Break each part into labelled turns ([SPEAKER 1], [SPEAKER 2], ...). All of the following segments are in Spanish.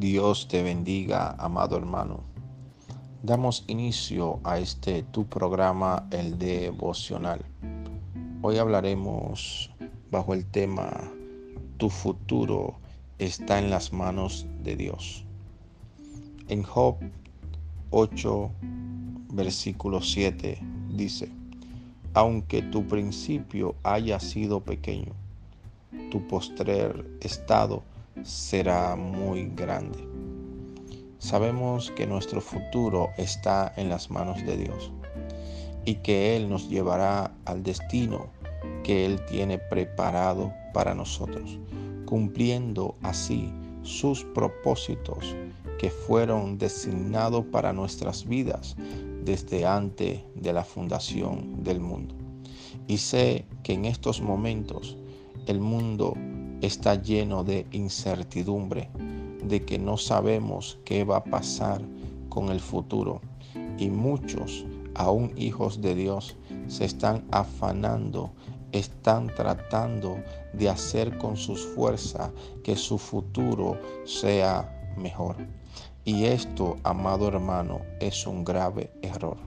[SPEAKER 1] Dios te bendiga, amado hermano. Damos inicio a este tu programa, el devocional. Hoy hablaremos bajo el tema Tu futuro está en las manos de Dios. En Job 8, versículo 7 dice, aunque tu principio haya sido pequeño, tu postrer estado será muy grande. Sabemos que nuestro futuro está en las manos de Dios y que Él nos llevará al destino que Él tiene preparado para nosotros, cumpliendo así sus propósitos que fueron designados para nuestras vidas desde antes de la fundación del mundo. Y sé que en estos momentos el mundo está lleno de incertidumbre, de que no sabemos qué va a pasar con el futuro. Y muchos, aún hijos de Dios, se están afanando, están tratando de hacer con sus fuerzas que su futuro sea mejor. Y esto, amado hermano, es un grave error,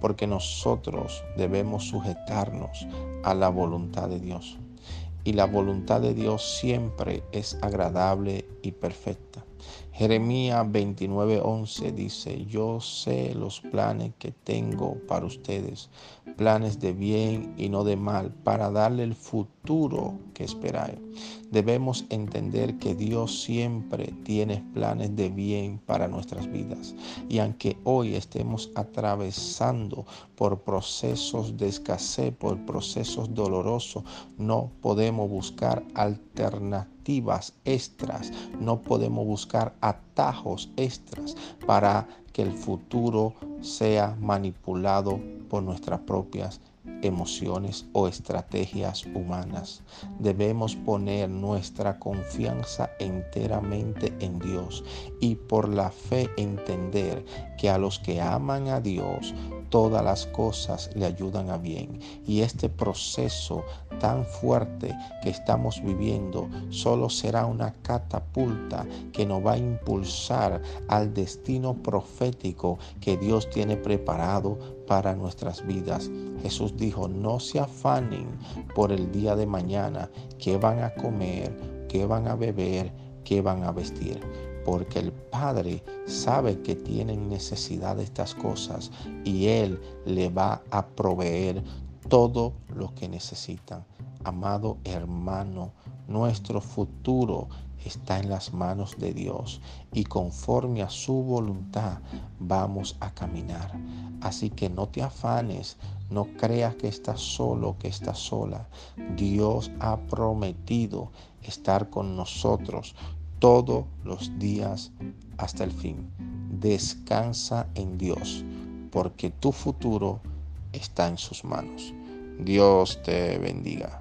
[SPEAKER 1] porque nosotros debemos sujetarnos a la voluntad de Dios y la voluntad de Dios siempre es agradable y perfecta. Jeremías 29:11 dice, yo sé los planes que tengo para ustedes, planes de bien y no de mal, para darle el futuro que esperáis. Debemos entender que Dios siempre tiene planes de bien para nuestras vidas. Y aunque hoy estemos atravesando por procesos de escasez, por procesos dolorosos, no podemos buscar alternativas extras, no podemos buscar atajos extras para que el futuro sea manipulado por nuestras propias emociones o estrategias humanas. Debemos poner nuestra confianza enteramente en Dios y por la fe entender que a los que aman a Dios, todas las cosas le ayudan a bien. Y este proceso tan fuerte que estamos viviendo solo será una catapulta que nos va a impulsar al destino profético que Dios tiene preparado para nuestras vidas. Jesús dijo, no se afanen por el día de mañana, qué van a comer, qué van a beber, qué van a vestir porque el Padre sabe que tienen necesidad de estas cosas y Él le va a proveer todo lo que necesitan. Amado hermano, nuestro futuro está en las manos de Dios y conforme a su voluntad vamos a caminar. Así que no te afanes, no creas que estás solo, que estás sola. Dios ha prometido estar con nosotros todos los días hasta el fin. Descansa en Dios, porque tu futuro está en sus manos. Dios te bendiga.